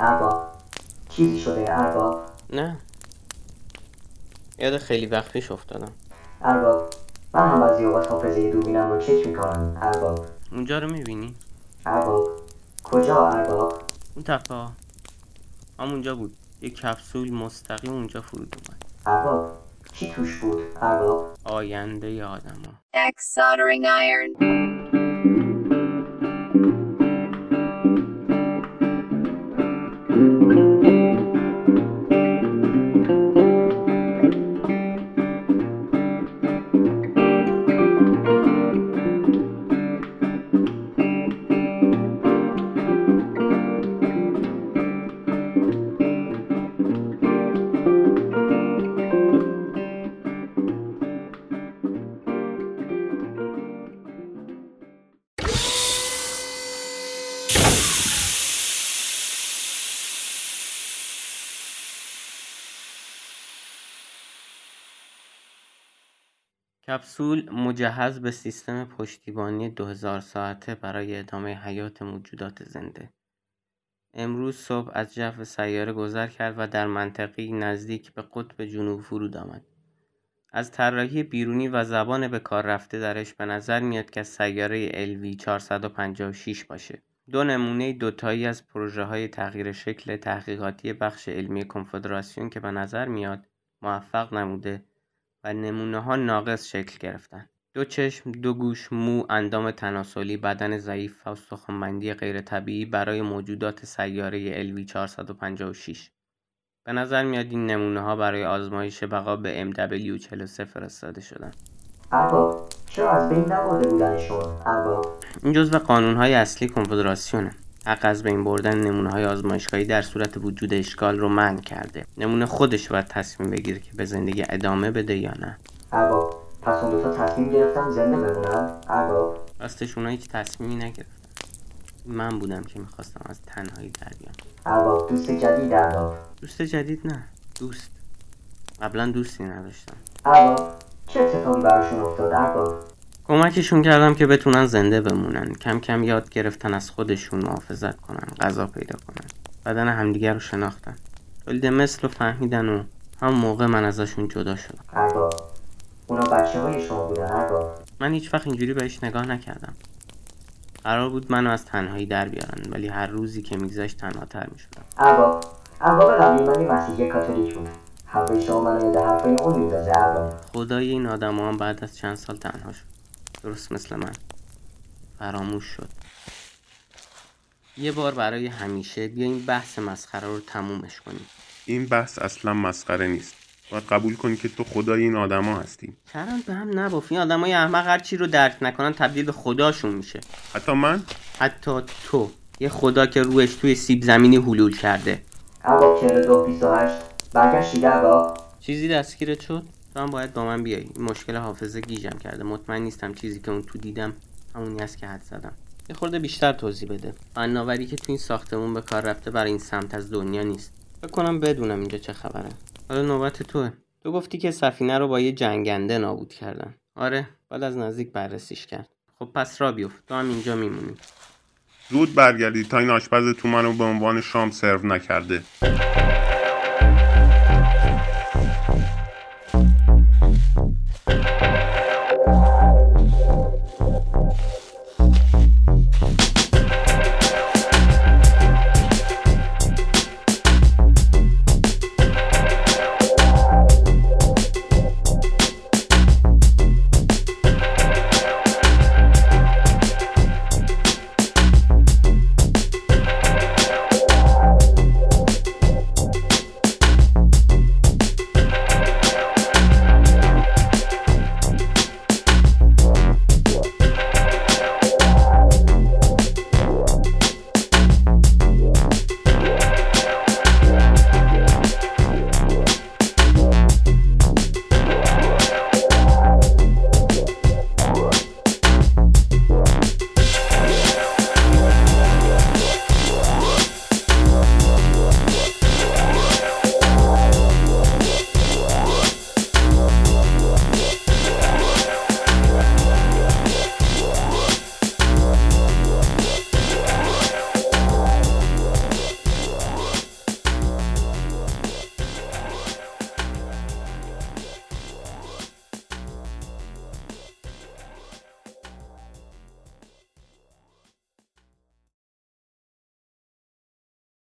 ارباب. چیزی شده ارباب. نه. یاد خیلی وقت پیش افتادم. ارباب من هم از اوقات حافظه دوربینم رو چک می‌کنم. ارباب. اونجا رو می‌بینی؟ ارباب. کجا ارباب؟ اون تپه ها. همونجا بود. یه کپسول مستقیم اونجا فرود اومد. ارباب چی توش بود؟ ارباب. آینده ی آدم ها کپسول مجهز به سیستم پشتیبانی 2000 ساعته برای ادامه حیات موجودات زنده. امروز صبح از جو سیاره گذر کرد و در منطقی نزدیک به قطب جنوب فرود آمد. از طراحی بیرونی و زبان به کار رفته درش به نظر میاد که سیاره LV 456 باشه. دو نمونه دوتایی از پروژه های تغییر شکل تحقیقاتی بخش علمی کنفدراسیون که به نظر میاد موفق نموده و نمونه ها ناقص شکل گرفتن. دو چشم، دو گوش، مو، اندام تناسلی، بدن ضعیف و استخوانبندی غیر طبیعی برای موجودات سیاره LV 456 به نظر میاد این نمونه ها برای آزمایش بقا به MW43 فرستاده شدن. ارباب چرا از بین نبرده بودنشون ارباب این جزو قانونهای اصلی کنفدراسیونه. حق از بین بردن نمونه های آزمایشگاهی در صورت وجود اشکال رو منع کرده. نمونه خودش باید تصمیم بگیره که به زندگی ادامه بده یا نه. ارباب پس اون دوتا تصمیم گرفتن زنده بمونن ارباب راستش اونا هیچ تصمیمی نگرفتن. من بودم که می‌خواستم از تنهایی در بیام. ارباب دوست جدید ارباب دوست جدید نه دوست قبلا دوستی نداشتم ارباب چه اتفاقی براشون افتاد ارباب کمکشون کردم که بتونن زنده بمونن. کم کم یاد گرفتن از خودشون محافظت کنن غذا پیدا کنن. بدن همدیگر رو شناختن. تولید مثل رو فهمیدن و هم موقع من ازشون جدا شدم. اونا بچه های شما بودن من هیچ وقت اینجوری بهش نگاه نکردم. قرار بود منو از تنهایی در بیارن ولی هر روزی که میگذشت تنها تر می‌شدم. ارباب ارباب قبلی من یه مسیحی کاتولیک بود. حرفای شما منو یاد حرفای اون میندازه خدای این آدم هم بعد از چند سال تنها شد. درست مثل من. فراموش شد. یه بار برای همیشه بیا این بحث مسخره رو تمومش کنیم. این بحث اصلا مسخره نیست. باید قبول کنی که تو خدای این آدما هستی. چرا به هم نباف؟ این آدمای احمق هر چی رو درک نکنن تبدیل به خداشون میشه. حتی من؟ حتی تو. یه خدا که روش توی سیب زمینی حلول کرده. ارباب 42 28 برگشتی ارباب چیزی دستگیرت شد؟ تو هم باید با من بیای. این مشکل حافظه گیجم کرده. مطمئن نیستم چیزی که اون تو دیدم همونی است که حد زدم. یه خورده بیشتر توضیح بده. فناوری که تو این ساختمون به کار رفته برای این سمت از دنیا نیست. فکر کنم بدونم اینجا چه خبره. حالا نوبت توه. تو گفتی که سفینه رو با یه جنگنده نابود کردن. آره. بعد از نزدیک بررسیش کرد. خب پس را بیفت. تو هم اینجا میمونی. زود برگردی تا این آشپز تو منو به عنوان شام سرو نکرده.